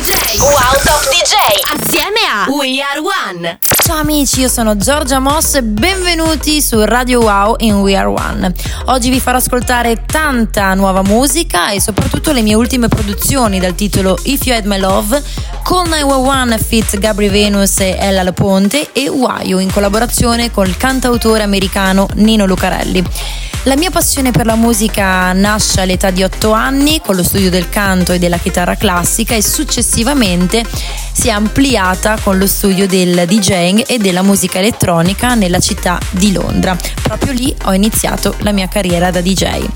DJ. Wow Top DJ. Assieme a We Are One. Ciao amici, io sono Giorgia Moss e benvenuti su Radio Wow in We Are One. Oggi vi farò ascoltare tanta nuova musica e soprattutto le mie ultime produzioni dal titolo If You Had My Love con 911 Fit Gabri Venus e Ella Laponte e Wayo in collaborazione col cantautore americano Nino Lucarelli. La mia passione per la musica nasce all'età di 8 anni con lo studio del canto e della chitarra classica e successivamente si è ampliata con lo studio del DJing e della musica elettronica nella città di Londra. Proprio lì ho iniziato la mia carriera da DJ.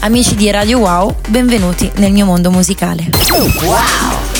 Amici di Radio Wow, benvenuti nel mio mondo musicale. Wow!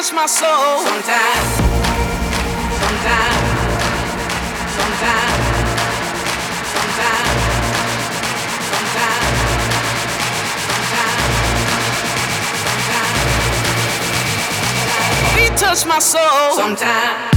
my soul. Sometimes, sometimes, sometimes, sometimes, sometimes, sometimes, sometimes. touch my soul. Sometimes.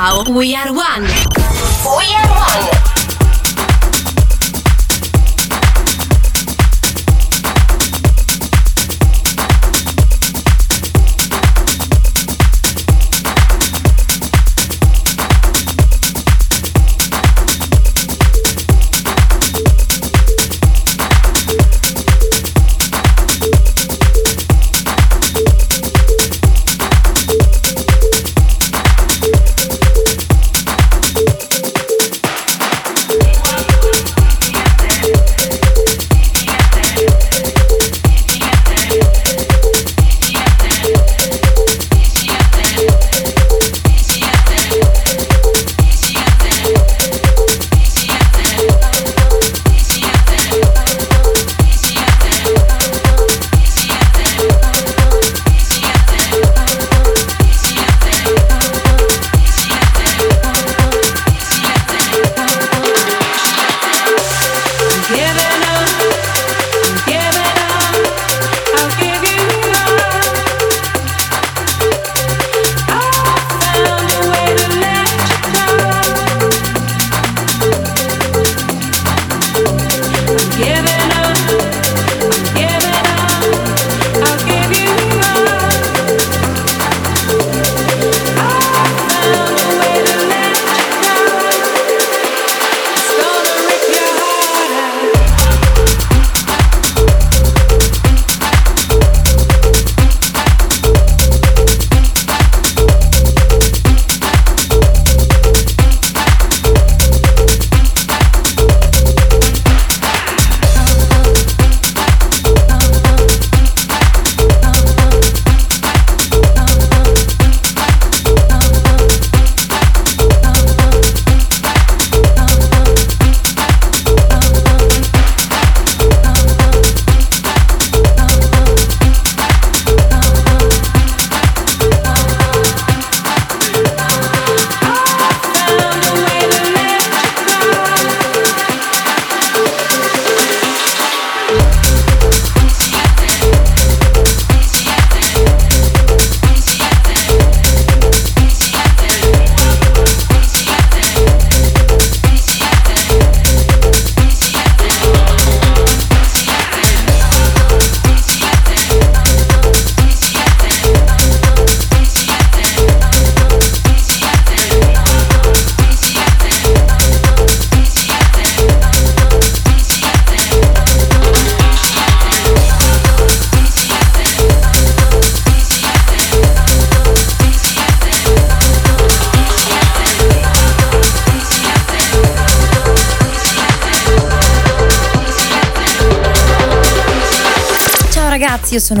Wow, we are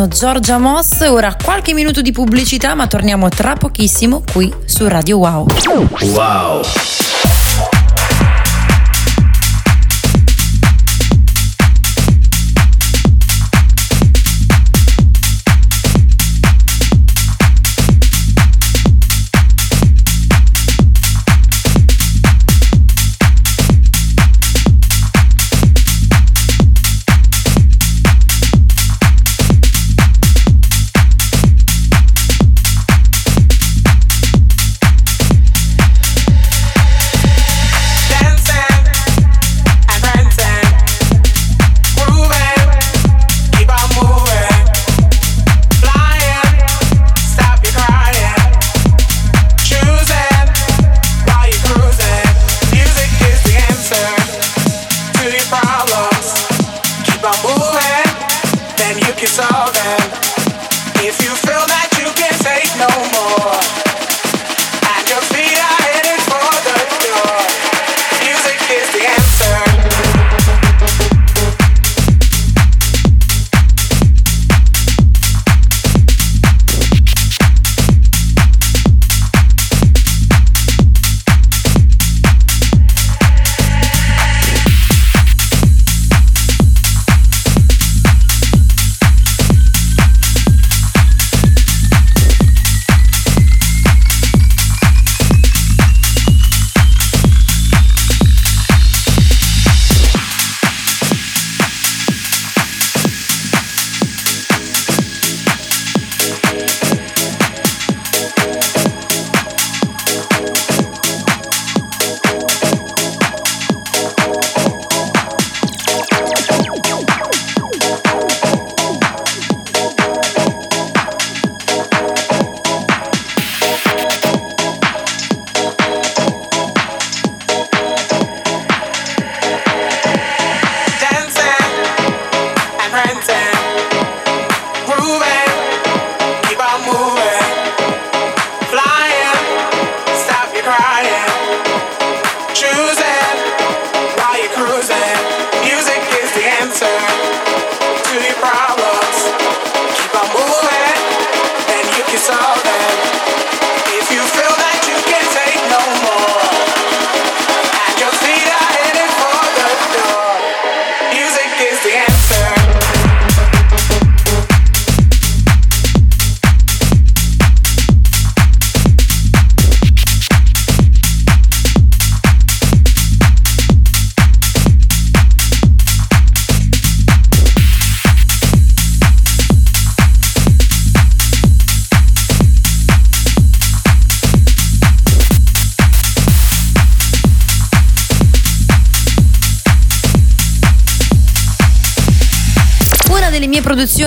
sono Giorgia Moss, ora qualche minuto di pubblicità ma torniamo tra pochissimo qui su Radio Wow. Wow!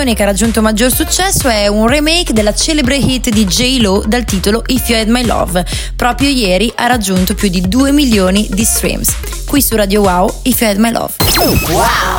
Produzione che ha raggiunto maggior successo è un remake della celebre hit di J-Lo dal titolo If You Had My Love. Proprio ieri ha raggiunto più di 2 milioni di streams. Qui su Radio Wow, If You Had My Love. Wow!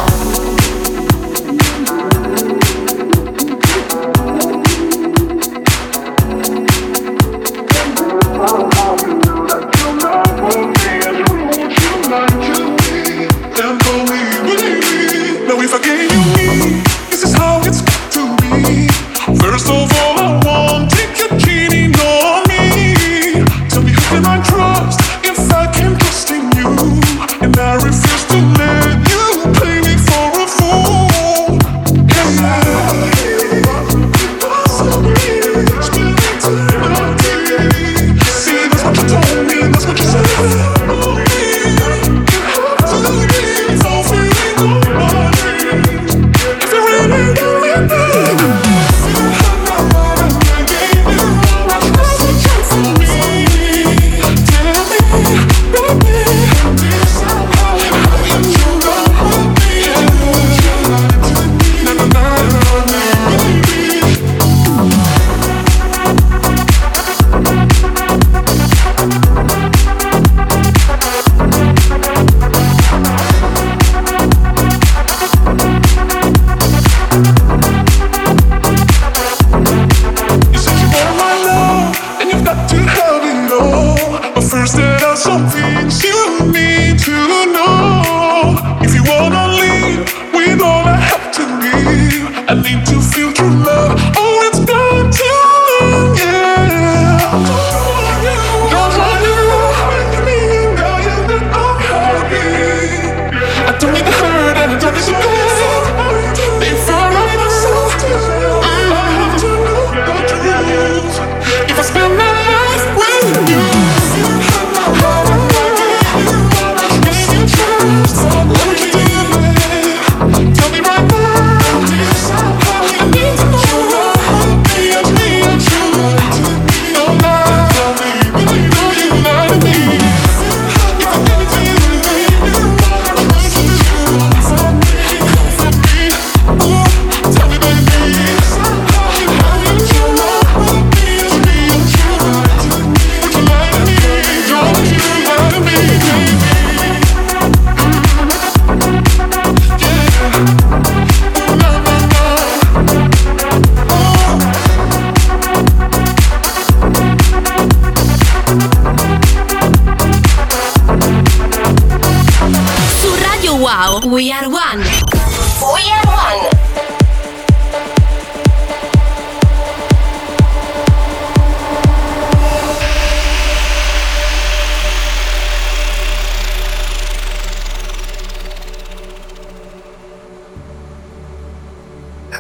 No!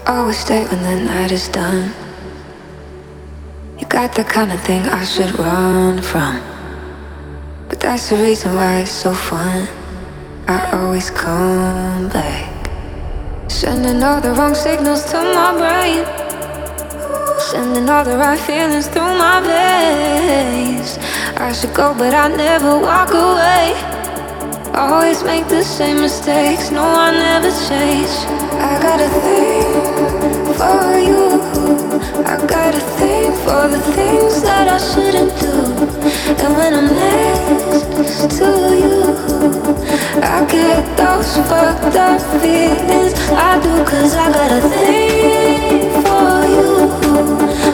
Oh, kind of thing I should run from. But that's the reason why it's so fun. I always come back. Sending all the wrong signals to my brain. Sending all the right feelings through my veins. I should go, but I never walk away. Always make the same mistakes. No, I never change. I got a thing for you. I got a thing for the things that I shouldn't do. And when I'm next to you, I get those fucked up feelings. I do, cause I got a thing for you.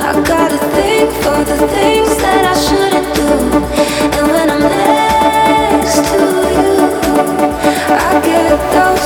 I got a thing for the things that I shouldn't do. And when I'm next i get those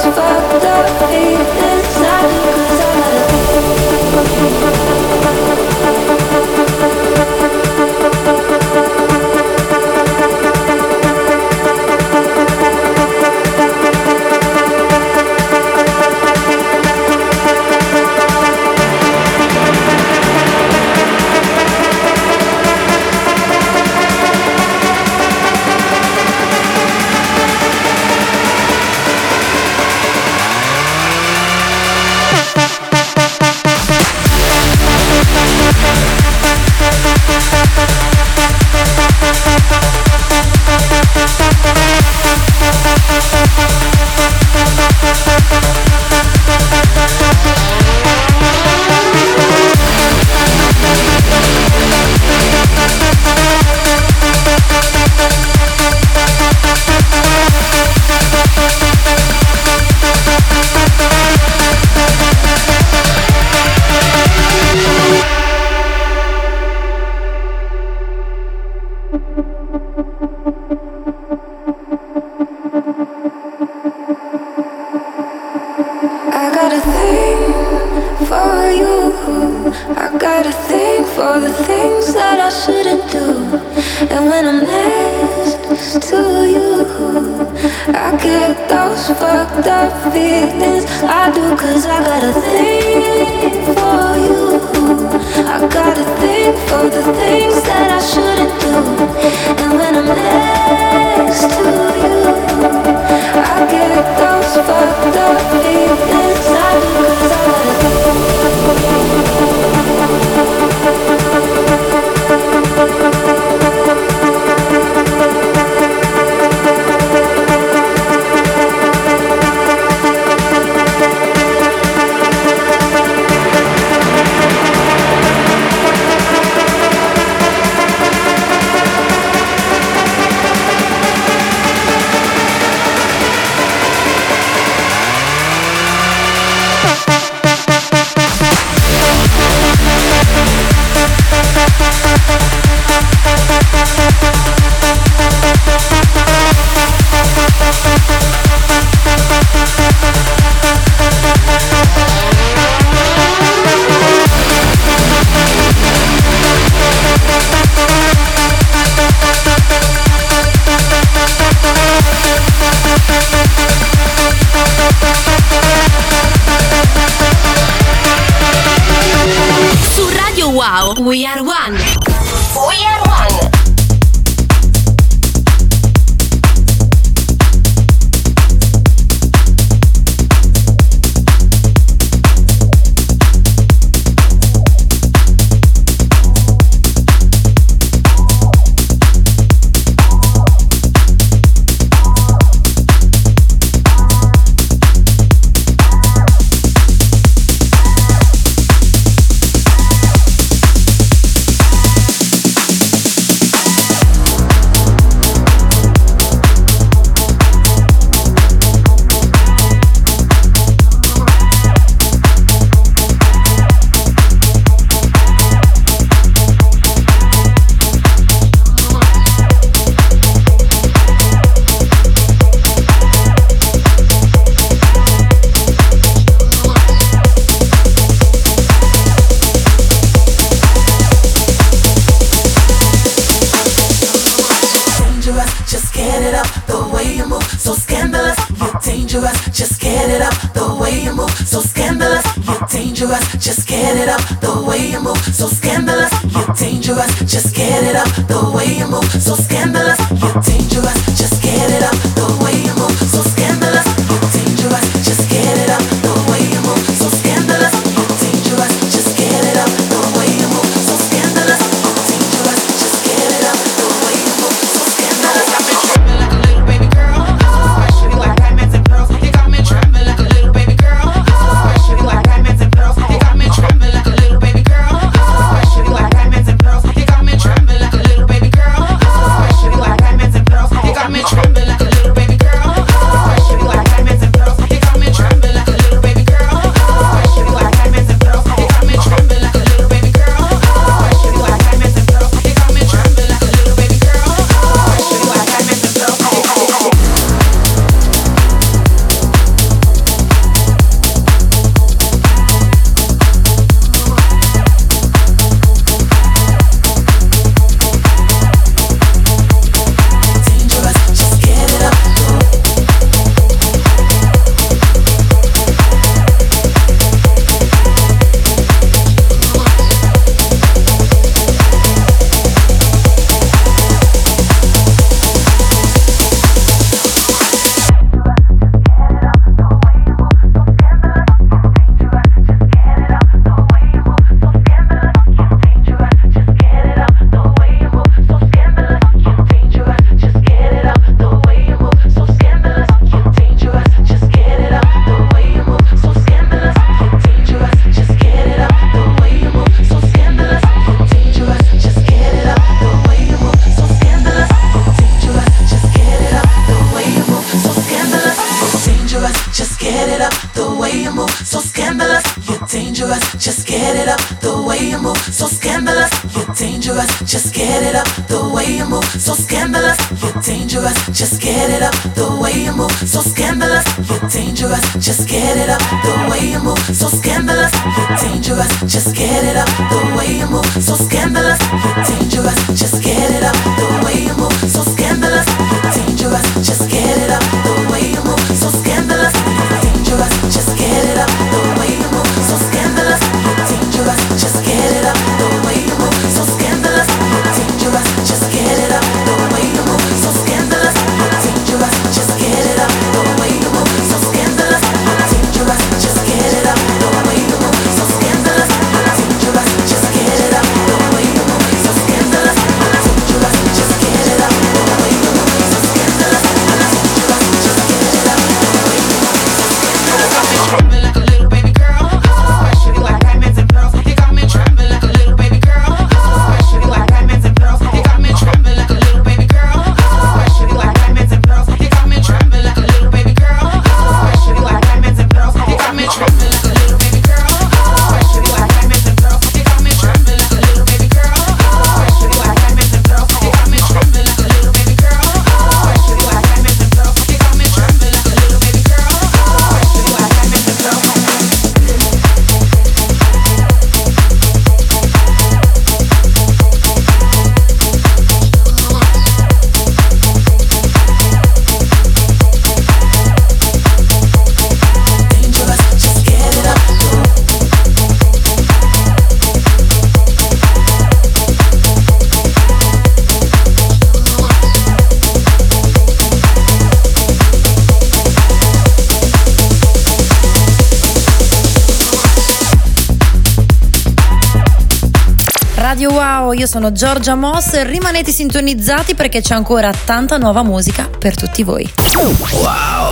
Io sono Giorgia Moss, rimanete sintonizzati perché c'è ancora tanta nuova musica per tutti voi. Wow!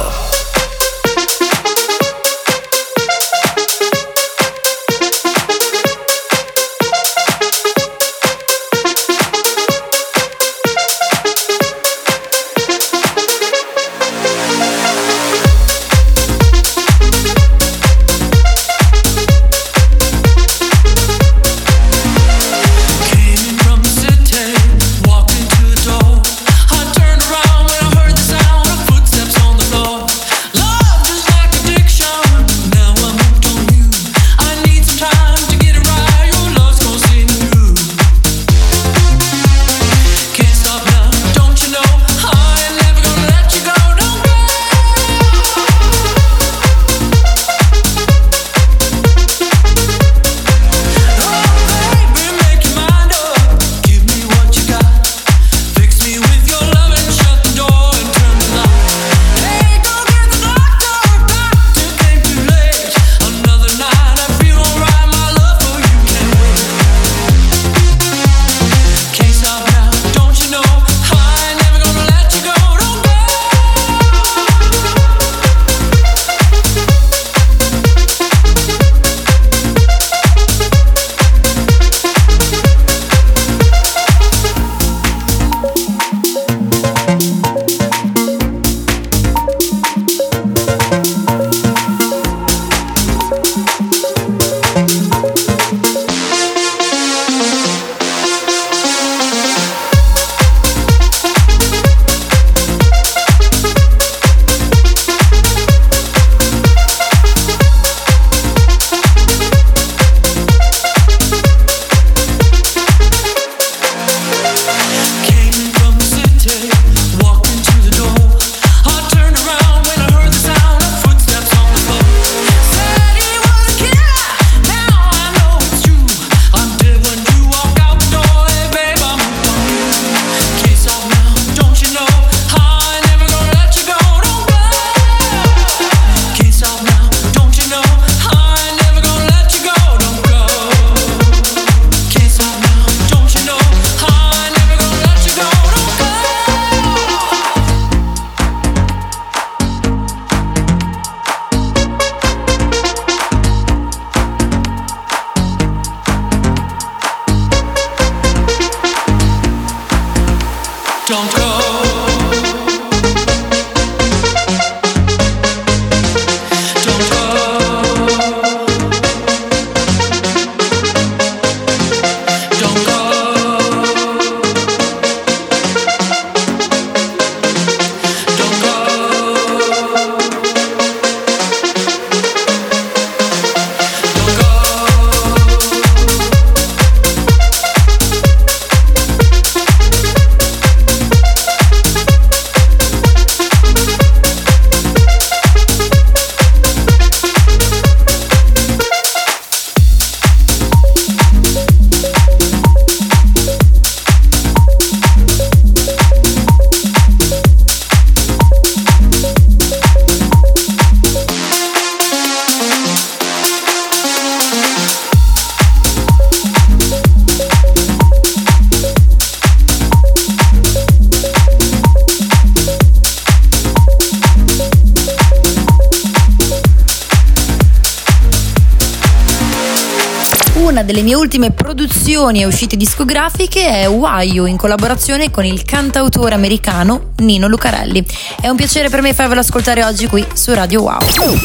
Delle mie ultime produzioni e uscite discografiche è Wayu in collaborazione con il cantautore americano Nino Lucarelli. È un piacere per me farvelo ascoltare oggi qui su Radio Wow.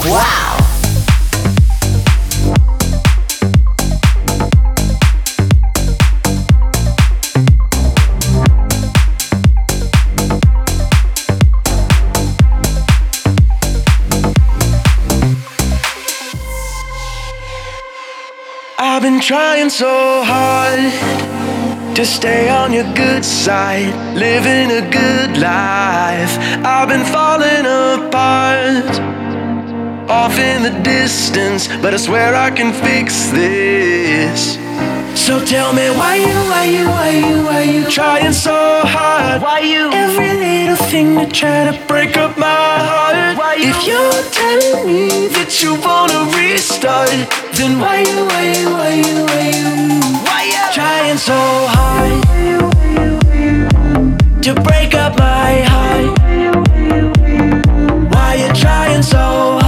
Wow! Trying so hard to stay on your good side, living a good life. I've been falling apart, off in the distance, but I swear I can fix this. So tell me why you, why you, why you, why you trying so hard? Why you? Every little thing to try to break up my heart. Why you? If you're telling me that you wanna restart, then why you, why you, why you, why you, why you trying so hard to break up my heart? Why you trying so hard?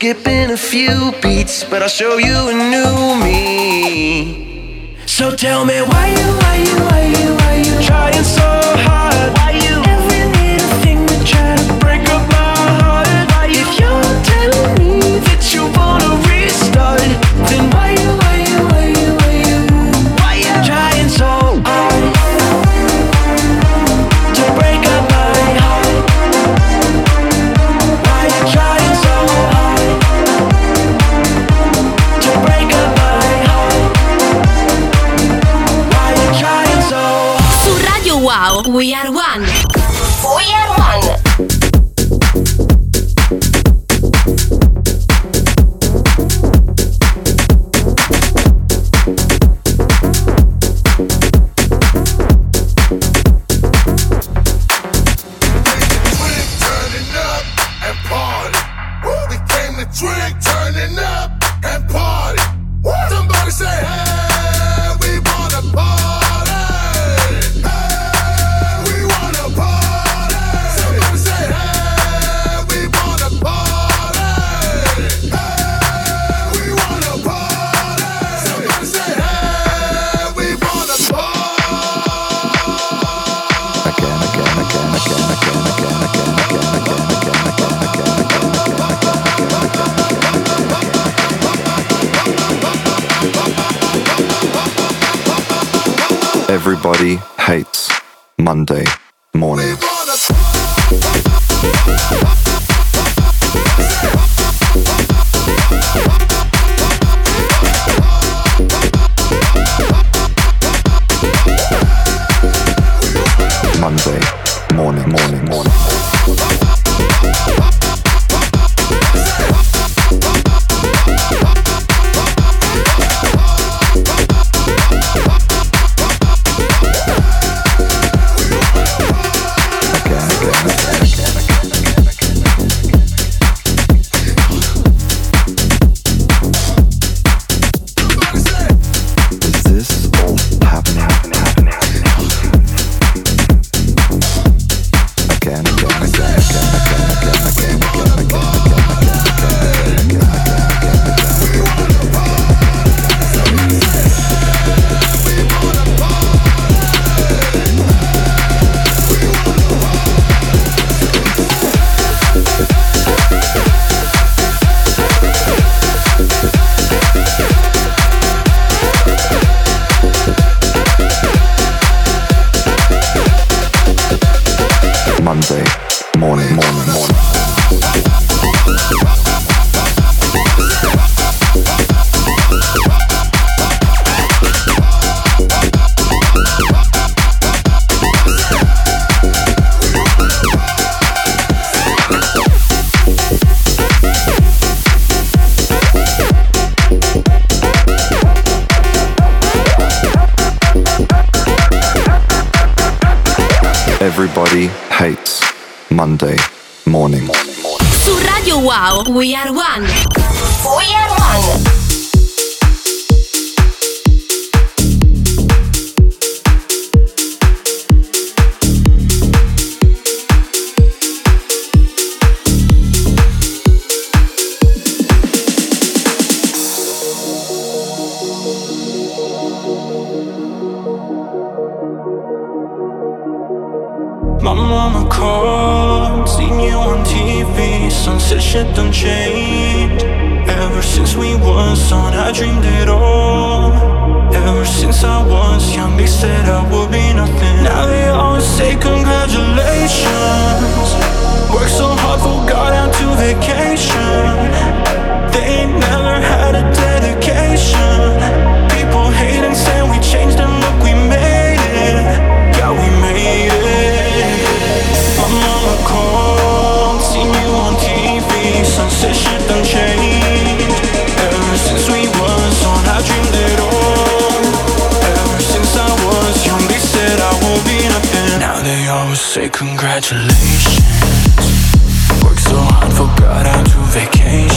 skipping a few beats, but I'll show you a new me. So tell me why you, why you, why you, why you trying so hard? We are Everybody hates Monday morning. We are one. change. say congratulations. Worked so hard, forgot how to vacation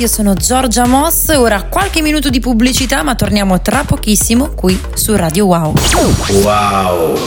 io sono Giorgia Moss, ora qualche minuto di pubblicità ma torniamo tra pochissimo qui su Radio Wow. Wow.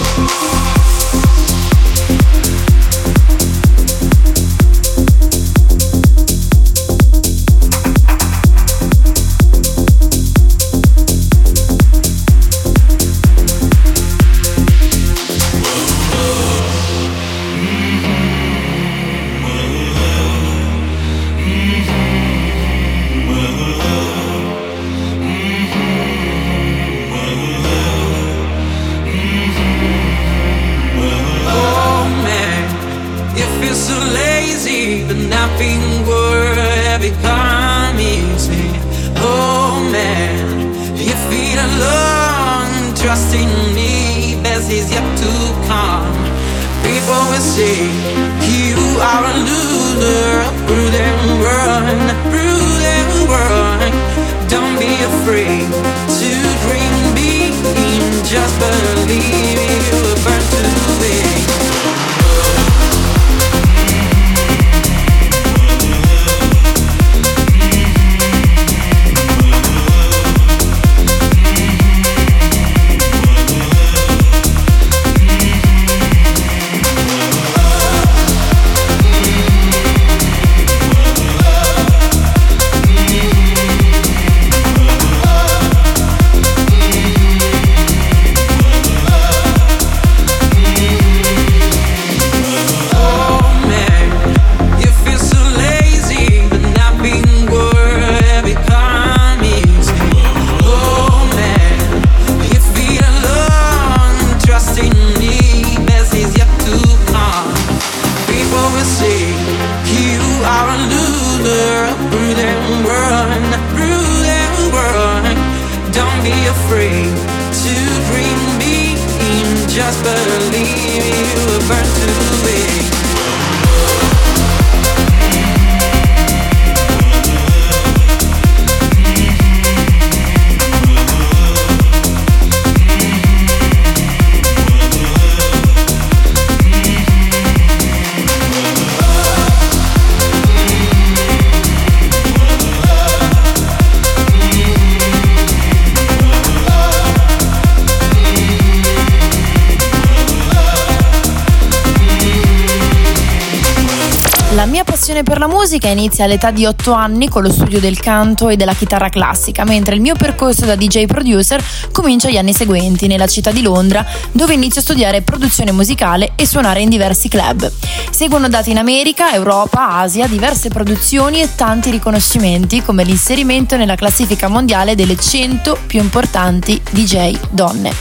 Per la musica inizia all'età di 8 anni con lo studio del canto e della chitarra classica, mentre il mio percorso da DJ producer comincia agli anni seguenti nella città di Londra, dove inizio a studiare produzione musicale e suonare in diversi club. Seguono date in America, Europa, Asia, diverse produzioni e tanti riconoscimenti come l'inserimento nella classifica mondiale delle 100 più importanti DJ donne.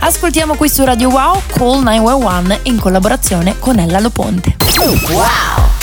Ascoltiamo qui su Radio Wow Call 911 in collaborazione con Ella Loponte. Call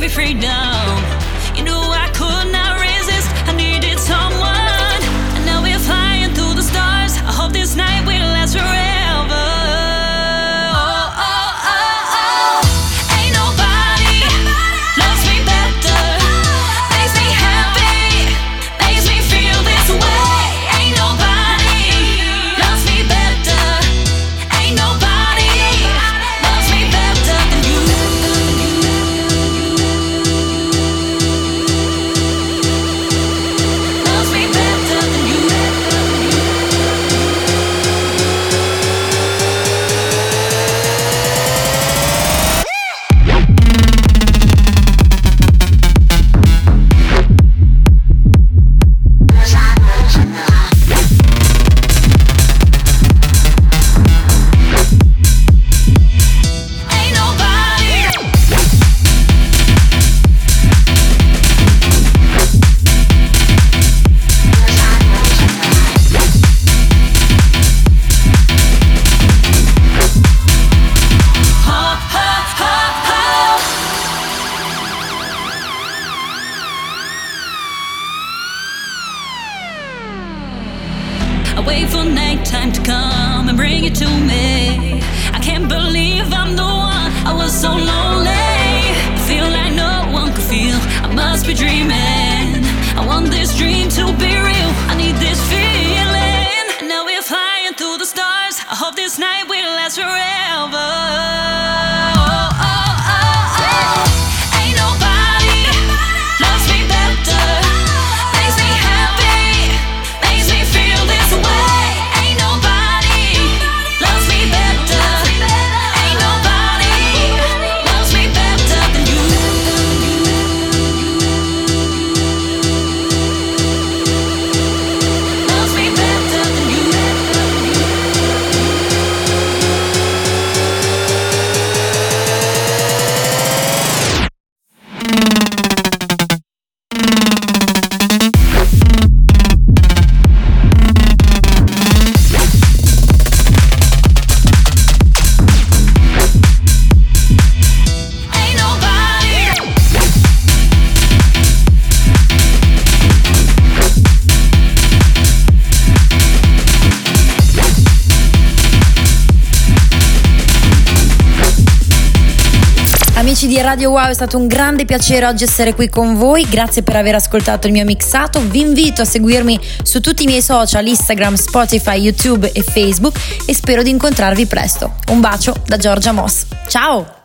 gave me freedom. di Radio Wow, è stato un grande piacere oggi essere qui con voi. Grazie per aver ascoltato il mio mixato. Vi invito a seguirmi su tutti i miei social, Instagram, Spotify, YouTube e Facebook e spero di incontrarvi presto. Un bacio da Giorgia Moss. Ciao!